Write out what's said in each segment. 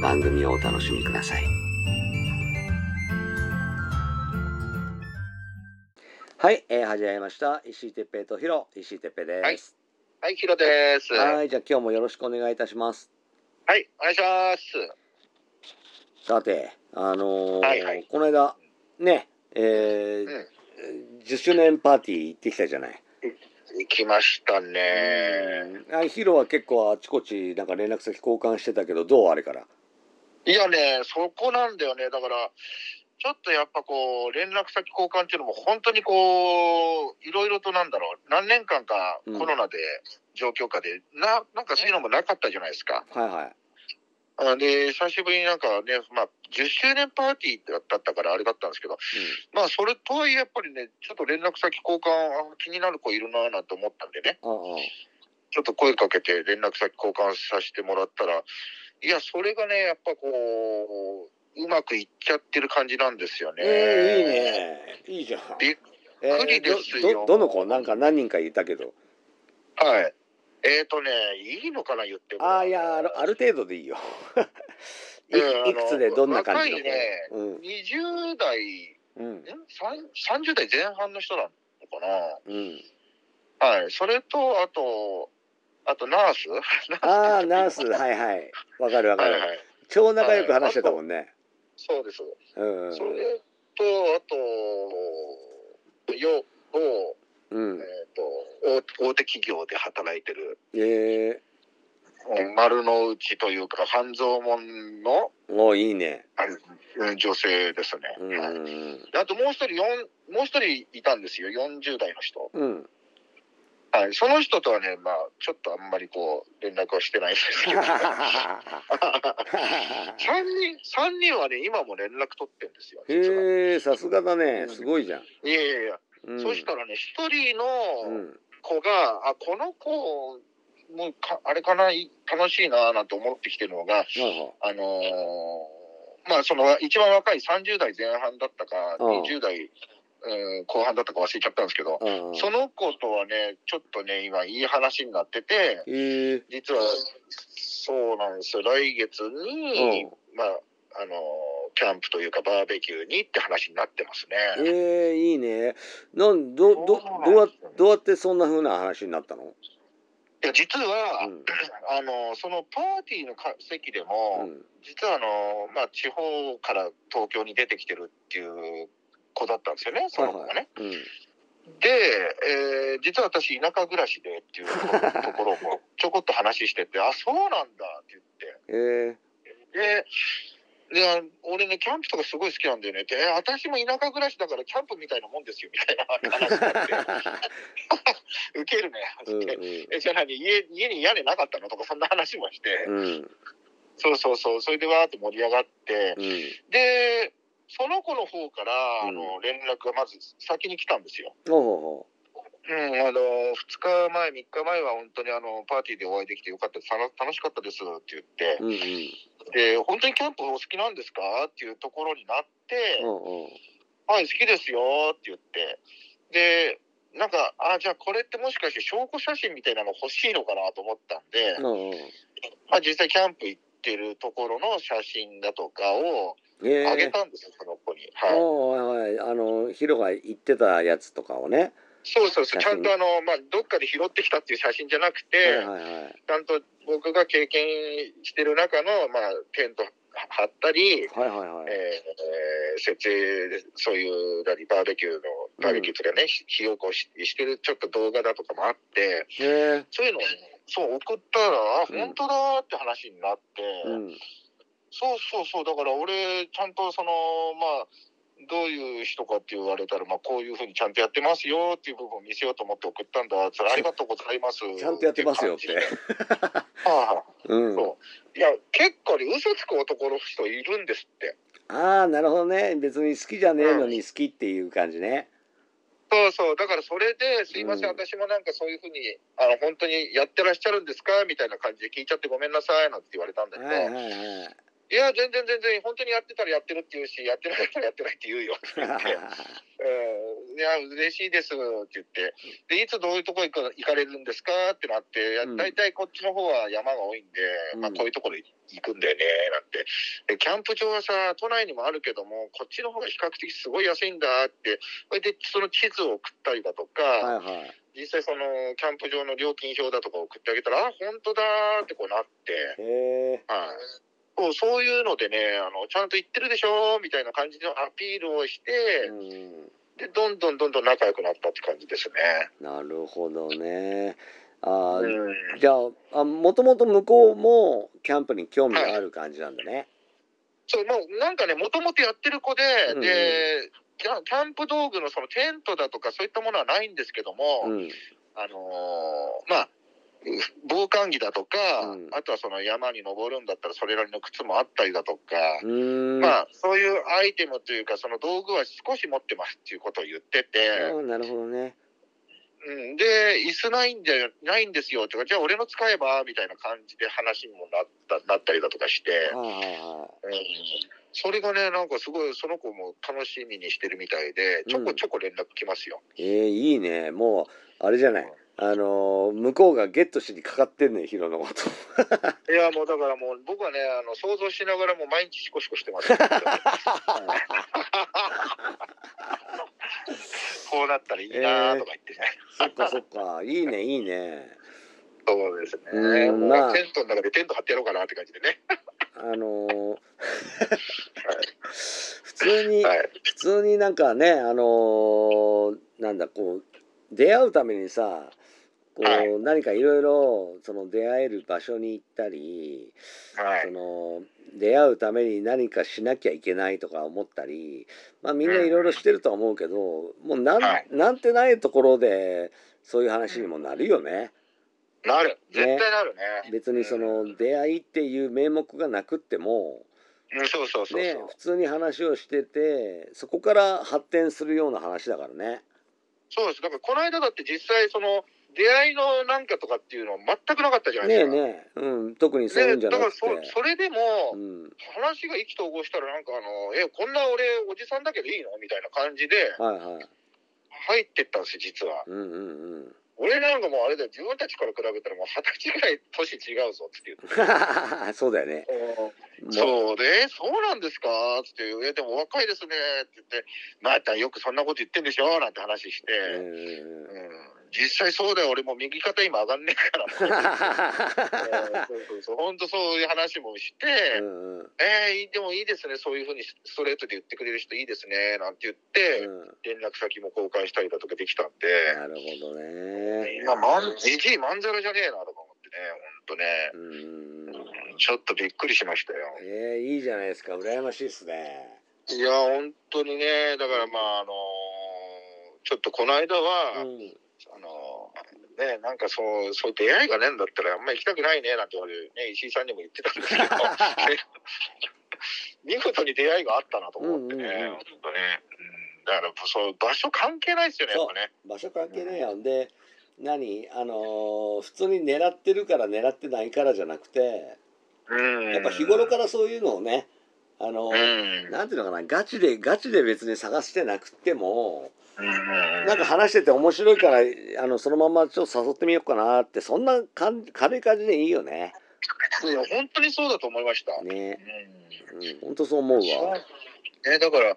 番組をお楽しみください。はい、えー、始まりました。石井哲平とヒロ、石井哲平です。はい、ヒロです。はい、じゃあ今日もよろしくお願いいたしますはい。お願いします。さて、あのーはいはいこの間、ね、えーうん10周年パーティー行ってきたじゃない。行きましたね。あヒロは結構あちこちなんか連絡先交換してたけど、どうあれから。いやね、そこなんだよね。だから、ちょっとやっぱこう、連絡先交換っていうのも本当にこう、いろいろとなんだろう、何年間かうんコロナで、状況下で、な、なんかそういうのもなかったじゃないですか。はいはい。あで、久しぶりになんかね、まあ、10周年パーティーだったからあれだったんですけど、まあ、それとはいえやっぱりね、ちょっと連絡先交換、あ気になる子いるなぁなんて思ったんでね。うん。うんうんちょっと声かけて連絡先交換させてもらったら、いや、それがね、やっぱこう、うまくいっちゃってる感じなんですよね。えーいいね。いいじゃん。びっえくりですよどどどの子？なんか何人かいたけど。はい。えっ、ー、とね、いいのかな、言っても。ああ、いやある、ある程度でいいよ。いうんいくつでどんな感じの子、若いねうん。20代、うん。んさん30代前半の人なのかうん。な。はい。それと、あと、あとナース？ああ、ナース、はいはい。わかるわかる。はいはい。超仲良く話してたもんね。そうです。うん。それと、あと、よ、某、うんえ。ー、と大大手企業で働いてるえうん丸の内というか半蔵門のー、おいいね。女性ですね、うん。はいであともう一人四もう一人いたんですよ40代の人、うん。はい、その人とはね、まあ、ちょっとあんまりこう連絡はしてないんですけど 3人三人はね今も連絡取ってるんですよへえ、さすがだね。すごいじゃん。いやいやいや、うん、そしたらね一人うのん。子が、あこの子もうかあれかない楽しいななんて思ってきてるのがはあのーまあその一番若い30代前半だったかうん20代、うん後半だったか忘れちゃったんですけど。うん。その子とはねちょっとね今いい話になっててへえ。実はそうなんですよ来月に、まああのーキャンプというかバーベキューにって話になってますね。ええいいね。なんどどどうどうやってそんな風な話になったの？いや実は、うんあのそのパーティーのか席でうも、ん。実はあの、まあ、地方から東京に出てきてるっていう子だったんですよね、その子がね。うん。で、えー実は私、田舎暮らしでっていうところ もちょこっと話してて、あ、そうなんだってええ言って。でで俺ね、キャンプとかすごい好きなんだよねって、え私も田舎暮らしだからキャンプみたいなもんですよみたいな話になって、ウケるね、うんってえじゃあ何家、家に屋根なかったの？とか、そんな話もして、うんうん。そうそうそう、それでわーって盛り上がって、うん。で、その子の方から、うん。あの連絡がまず先に来たんですよ。ほうほうん、あの2日前、3日前は本当にあのパーティーでお会いできてよかった楽しかったですって言って。う、うんうん。で、本当にキャンプお好きなんですか？っていうところになって、うんうん。はい、好きですよって言って、で、なんか、あ、じゃあこれってもしかして証拠写真みたいなの欲しいのかなと思ったんで、うんうん。まあ実際キャンプ行ってるところの写真だとかをええあげたんですよ、その子に。はい。はいはいあのヒロが言ってたやつとかをね。そうそうそう、ちゃんとあの、まあ、どっかで拾ってきたっていう写真じゃなくて、はいはいはい。ちゃんと僕が経験してる中の、まあ、テント張ったり、はいはいはい。えー、設営で、そういう、何、バーベキューの、バーベキューとかね、ひ火起こししてるちょっと動画だとかもあって。そういうのをね、そう送ったら、あ、うん本当だって話になって、うん。そうそうそう、だから俺、ちゃんとその、まあ、どういう人かって言われたら、まあ、こういうふうにちゃんとやってますよっていう部分を見せようと思って送ったんだ。ありがとうございます。ちゃんとやってますよっていう感じで。はうん。そういや、結構ね、嘘つく男の人いるんですって。ああ、なるほどね。別に好きじゃねえのに好きっていう感じね。そうそう、だからそれで、すいません、うん私もなんかそういうふうに、あの、本当にやってらっしゃるんですか？みたいな感じで聞いちゃってごめんなさい、なんて言われたんだけど、はいはいはい。いや、全然全然、本当にやってたらやってるって言うし、やってなかったらやってないって言うよ って言って、うん、いや、嬉しいですって言って、で、いつどういうとこ行か行かれるんですかってなって、うん大体こっちの方は山が多いんで、まあうんこういうところ行くんだよね、なんて。で、キャンプ場はさ、都内にもあるけども、こっちの方が比較的すごい安いんだって、それでその地図を送ったりだとか、はいはい。実際そのキャンプ場の料金表だとか送ってあげたら、あ、本当だーってこうなって。はい。そうそういうのでね、あの、ちゃんと言ってるでしょみたいな感じのアピールをして、うん。で、どんどんどんどん仲良くなったって感じですね。なるほどね。ああ、うん。じゃあ、あもともと向こうもキャンプに興味がある感じなんだね。そう、もうなんかね、もともとやってる子で、うんうんで、キャンキャンプ道具のそのテントだとかそういったものはないんですけども、うん。あのーまあ、防寒着だとか、うんあとはその山に登るんだったらそれなりの靴もあったりだとか。まあ、そういうアイテムというか、その道具は少し持ってますっていうことを言ってて、あなるほどね。うん、で、椅子ないんで、ないんですよとか、じゃあ俺の使えばみたいな感じで話にもなったなったりだとかして、うん、それがね、なんかすごいその子も楽しみにしてるみたいで、ちょこちょこ連絡来ますよ。い。えー、いいね。もう、あれじゃない。あのー向こうがゲットしにかかってんねん、ヒロのこと。いや、もうだからもう僕はね、あの想像しながらもう毎日シコシコしてますよ。こうなったらいいなとか言ってね。そっかそっか。いいね、いいね。そうですね。まあテントの中でテント張ってやろうかなって感じでね。あのー普通に、はい。普通になんかね、あのーなんだ、こう、出会うためにさ、こう、はい何かいろいろ、その出会える場所に行ったり、そはい。の、出会うために何かしなきゃいけないとか思ったり、まあみんないろいろしてるとは思うけど、もうなん、はいなんてないところで、そういう話にもなるよね。なる。絶対なるね。別にその出会いっていう名目がなくっても、うん、そうそうそうそう。ね、普通に話をしててそこから発展するような話だからね。そうです。だからこの間だって実際その出会いのなんかとかっていうのは全くなかったじゃないですか。ねえねえ、うん、特にそういうんじゃだからなくて。そそれでも、うん、話が意気投合したらなんかあの、え、こんな俺おじさんだけどいいのみたいな感じで。入ってったんですよ、実は。うんうんうん。俺なんかもうあれだよ、自分たちから比べたらもう二十歳ぐらい年違うぞって言って。そうだよね。もそうで、えそうなんですかつって、え、でもお若いですねって言って、またよくそんなこと言ってんでしょなんて話して、ううん実際そうだよ、俺もう右肩今上がんねえから。そうそうそう、本当そういう話もして、うんうんえーでもいいですね、そういうふうにストレートで言ってくれる人いいですね、なんて言って、うん連絡先も交換したりだとかできたんで、なるほどね。今、まん、じじいまんざらじゃねえなとか思ってね、本当ね、うん。ちょっとびっくりしましたよ。えー、いいじゃないですか。羨ましいですね。いや、本当にね、だからまあ、あのちょっとこの間は、うん。ね、なんかそう、そういう出会いがねえんだったら、あんまり行きたくないね、なんて言われる、ね、石井さんにも言ってたんですけど、見事に出会いがあったなと思ってね、うんうんうん。本当ね。うん。だから、そう、場所関係ないですよね、やっぱね。場所関係ないやん。で何？あのー普通に狙ってるから狙ってないからじゃなくてうん。やっぱ日頃からそういうのをねあの。なんていうのかなガチでガチで別に探してなくてもうん。なんか話してて面白いからあのそのままちょっと誘ってみようかなってそんなかん軽い感じでいいよねいや、本当にそうだと思いました。ねうん。うん本当そう思うわね、だから、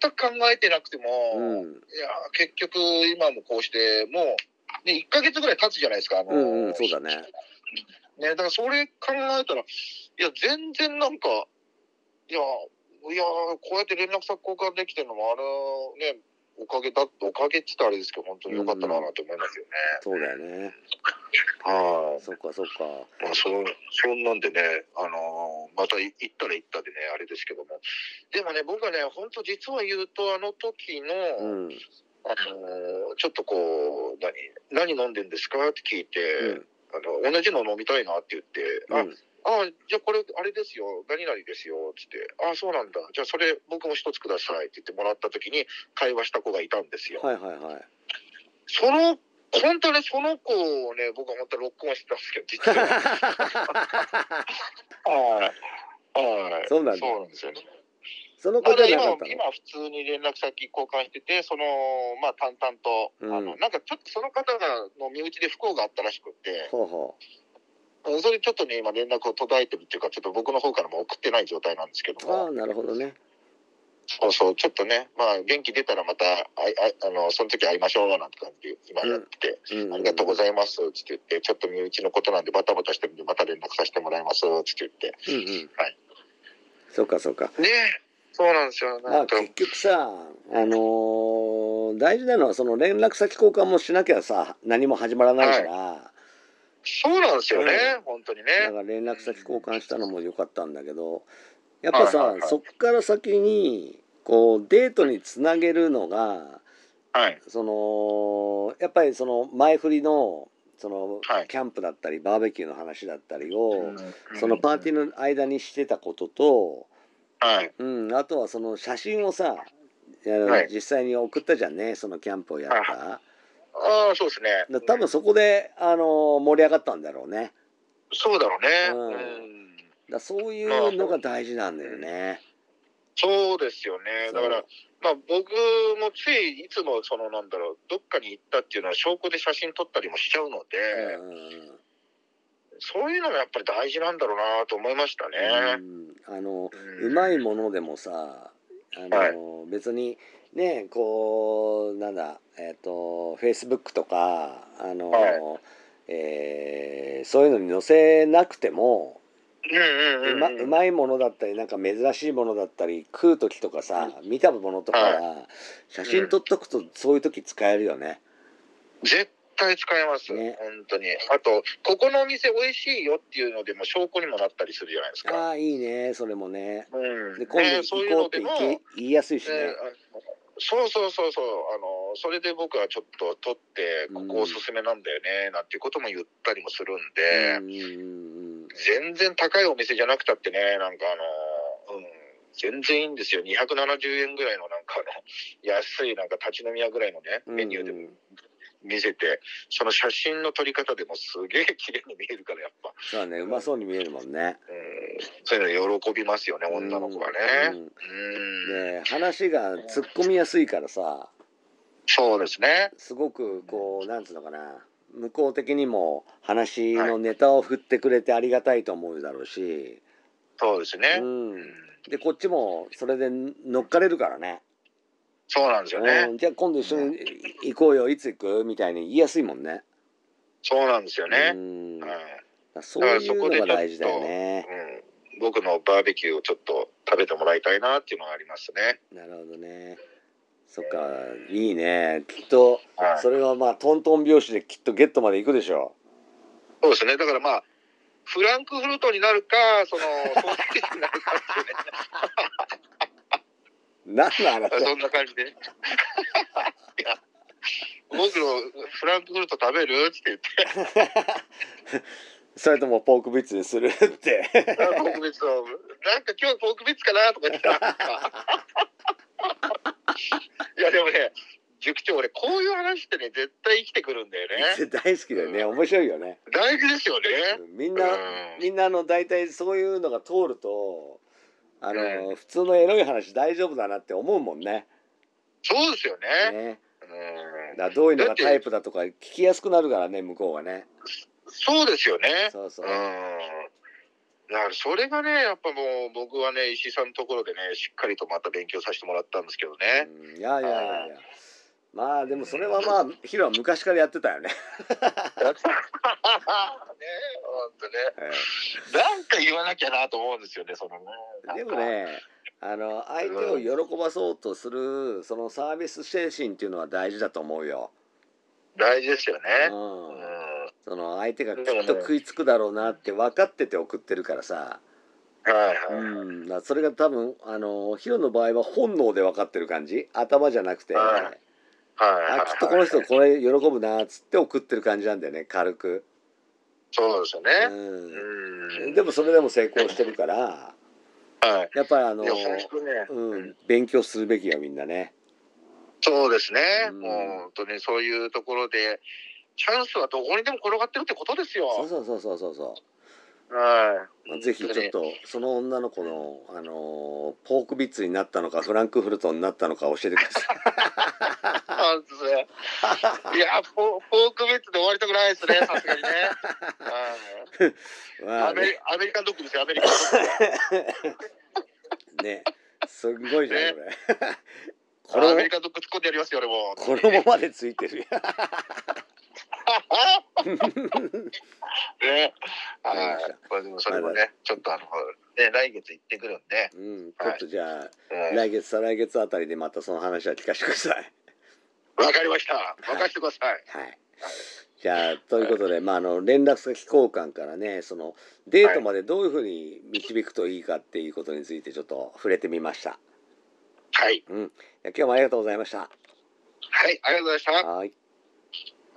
全く考えてなくても、うんいや、結局、今もこうして、もう、ね、1ヶ月ぐらい経つじゃないですか、あのうんうんそうだねね、だからそれ考えたら、いや、全然なんか、いや、いや、こうやって連絡先交換できてるのも、あのね、おかげだ、おかげって言ったらあれですけど、本当に良かったな、なんて思いますよね。そうだよね。はい、そっかそっか。まあ、そそんなんでね、あのーまたい行ったら行ったでね、あれですけども。でもね、僕はね、本当実は言うと、あの時の、うん。あのーちょっとこう、何、何飲んでんですかって聞いて、うん。あの、同じの飲みたいなって言って、あ、うんあじゃあこれ、あれですよ、何々ですよ、つって、あそうなんだ、じゃあそれ僕も一つくださいって言ってもらった時に会話した子がいたんですよ。はいはいはい。その、本当ね、その子をね、僕は本当ロックオンしてたんですけど、実は。はい。はい。そうなんですよね。その子まだ今じゃなかったの？今普通に連絡先交換してて、その、まあ淡々と、うんあの、なんかちょっとその方がの身内で不幸があったらしくって、ほうほうんそれちょっとね、今連絡を途絶えてるっていうか、ちょっと僕の方からも送ってない状態なんですけどう。ああ、も、なるほどね。そうそう、ちょっとね、まあ元気出たらまた、あいああの、その時会いましょう、なんて感じで今やってて、うん。ありがとうございます、つって言って、ちょっと身内のことなんでバタバタしてるんで、また連絡させてもらいます、つって言って。うんうん。はい。そっかそっか。ねそうなんですよ。まあ結局さ、あのー大事なのはその連絡先交換もしなきゃさ、何も始まらないから、そうなんですよね、うん本当にだね。から連絡先交換したのも良かったんだけど、やっぱさ、はいはいはいそっから先に、こう、デートにつなげるのが、はい。その、やっぱりその前振りの、その、はいキャンプだったり、バーベキューの話だったりを、そのーパーティーの間にしてたことと、はい。うん、あとはその写真をさ、実際に送ったじゃんね、そのキャンプをやった。ああ、そうですね。だ多分そこで、あの盛り上がったんだろうね。そうだろうね。うんうんだそういうのが大事なんだよね。そうですよね。だからまあ僕もついいつもそのなんだろう、どっかに行ったっていうのは証拠で写真撮ったりもしちゃうので、うんうんそういうのもやっぱり大事なんだろうなと思いましたうね。んあのうんうまいものでもさあの、はい別にねこうなんだえっ、とフェイスブックとかあの、はえーそういうのに載せなくてもうんうんうんうまいものだったりなんか珍しいものだったり食う時とかさ見たものとかは写真撮っとくとそういう時使えるよね。絶対使えます、ね本当に。あと、ここのお店美味しいよっていうのでも証拠にもなったりするじゃないですか。ああいいねそれもね。うん。で今度ねそういう行こうって言いやすいしねね。あそうそうそうそう、あの、それで僕はちょっと取って、ここおすすめなんだよね、なんていうことも言ったりもするんで、全然高いお店じゃなくたってね、なんかあの、うん、全然いいんですよ。270円ぐらいのなんかあの、安いなんか立ち飲み屋ぐらいのね、うんメニューでも見せて、その写真の撮り方でもすげえ綺麗に見えるから、やっぱ、そうだねうまそうに見えるもんね。うん、そういうの喜びますよね、女の子はね。うんうん。で話が突っ込みやすいからさそうですね。すごくこうなんつうのかな向こう的にも話のネタを振ってくれてありがたいと思うだろうし、そうですね。うん、でこっちもそれで乗っかれるからねそうなんですよね。うん、じゃあ今度一緒に行こうよいつ行く？みたいに言いやすいもんね。そうなんですよね。うん、そういうのが大事だよね。うん、僕のバーベキューをちょっと食べてもらいたいなっていうのがありますね。なるほどね。そっかいいねきっとはい、それはまあトントン拍子できっとゲットまで行くでしょそうですね。だからまあ、フランクフルトになるか、その、ソーセージになるかっていうね。う。何の話だ？そんな感じで。いや、僕のフランクフルト食べる？って言って、それともポークビッツにする？って。あポークビッツを、なんか今日ポークビッツかなとか言ってた。いや、でもね、塾長、俺、こういう話ってね、絶対生きてくるんだよね。大好きだよね。面白いよね。大事ですよね。みんな、うんみんなあの大体そういうのが通ると、あの、う普通のエロい話大丈夫だなって思うもんね。そうですよね。ね。うんらどういうのがタイプだとか聞きやすくなるからね、向こうがね。そうですよね。そうそううん。。だからそれがね、やっぱもう僕はね、石井さんのところでね、しっかりとまた勉強させてもらったんですけどね。うんいやいやいやいや。まあでもそれはまあヒロは昔からやってたよね。ね本当ね。えなんか言わなきゃなと思うんですよね、そのね。えでもねあの相手を喜ばそうとするそのサービス精神っていうのは大事だと思うよ。大事ですよね。ううんん、その相手がきっと食いつくだろうなって分かってて送ってるからさ、はいはい。うん、それが多分あのヒロの場合は本能で分かってる感じ？頭じゃなくて、はいはいはいあきっとこの人これ喜ぶなっつって送ってる感じなんだよね軽く、そうですよね。う、うんん。でもそれでも成功してるからはい。やっぱりあのね。うん、勉強するべきよみんなねそうですね。うんもう本当にそういうところで、チャンスはどこにでも転がってるってことですよ。そうそうそうそうそうそうはまあぜひちょっとその女の子の、あのーポークビッツになったのかフランクフルトになったのか教えてください。ですね。いや、フォフォークベッツで終わりたくないですね、さすがにね。アメリねアメリカンドッグですよ、アメリカンドッグ。ねすごいじゃんねこれ。アメリカンドッグ突っ込んでやりますよ、俺も。衣までついてるよ。ね。はい。これでもそれもね、ちょっとあの、ね、来月行ってくるんで、うん、ちょっとじゃあ、うん来月再来月あたりでまたその話は聞かせてください。わかりました。任せてください。はい。じゃあということで、まあ、あの連絡先交換からねそのデートまでどういうふうに導くといいかっていうことについてちょっと触れてみました。はい。うん、今日もありがとうございました。はい、ありがとうございました。はい。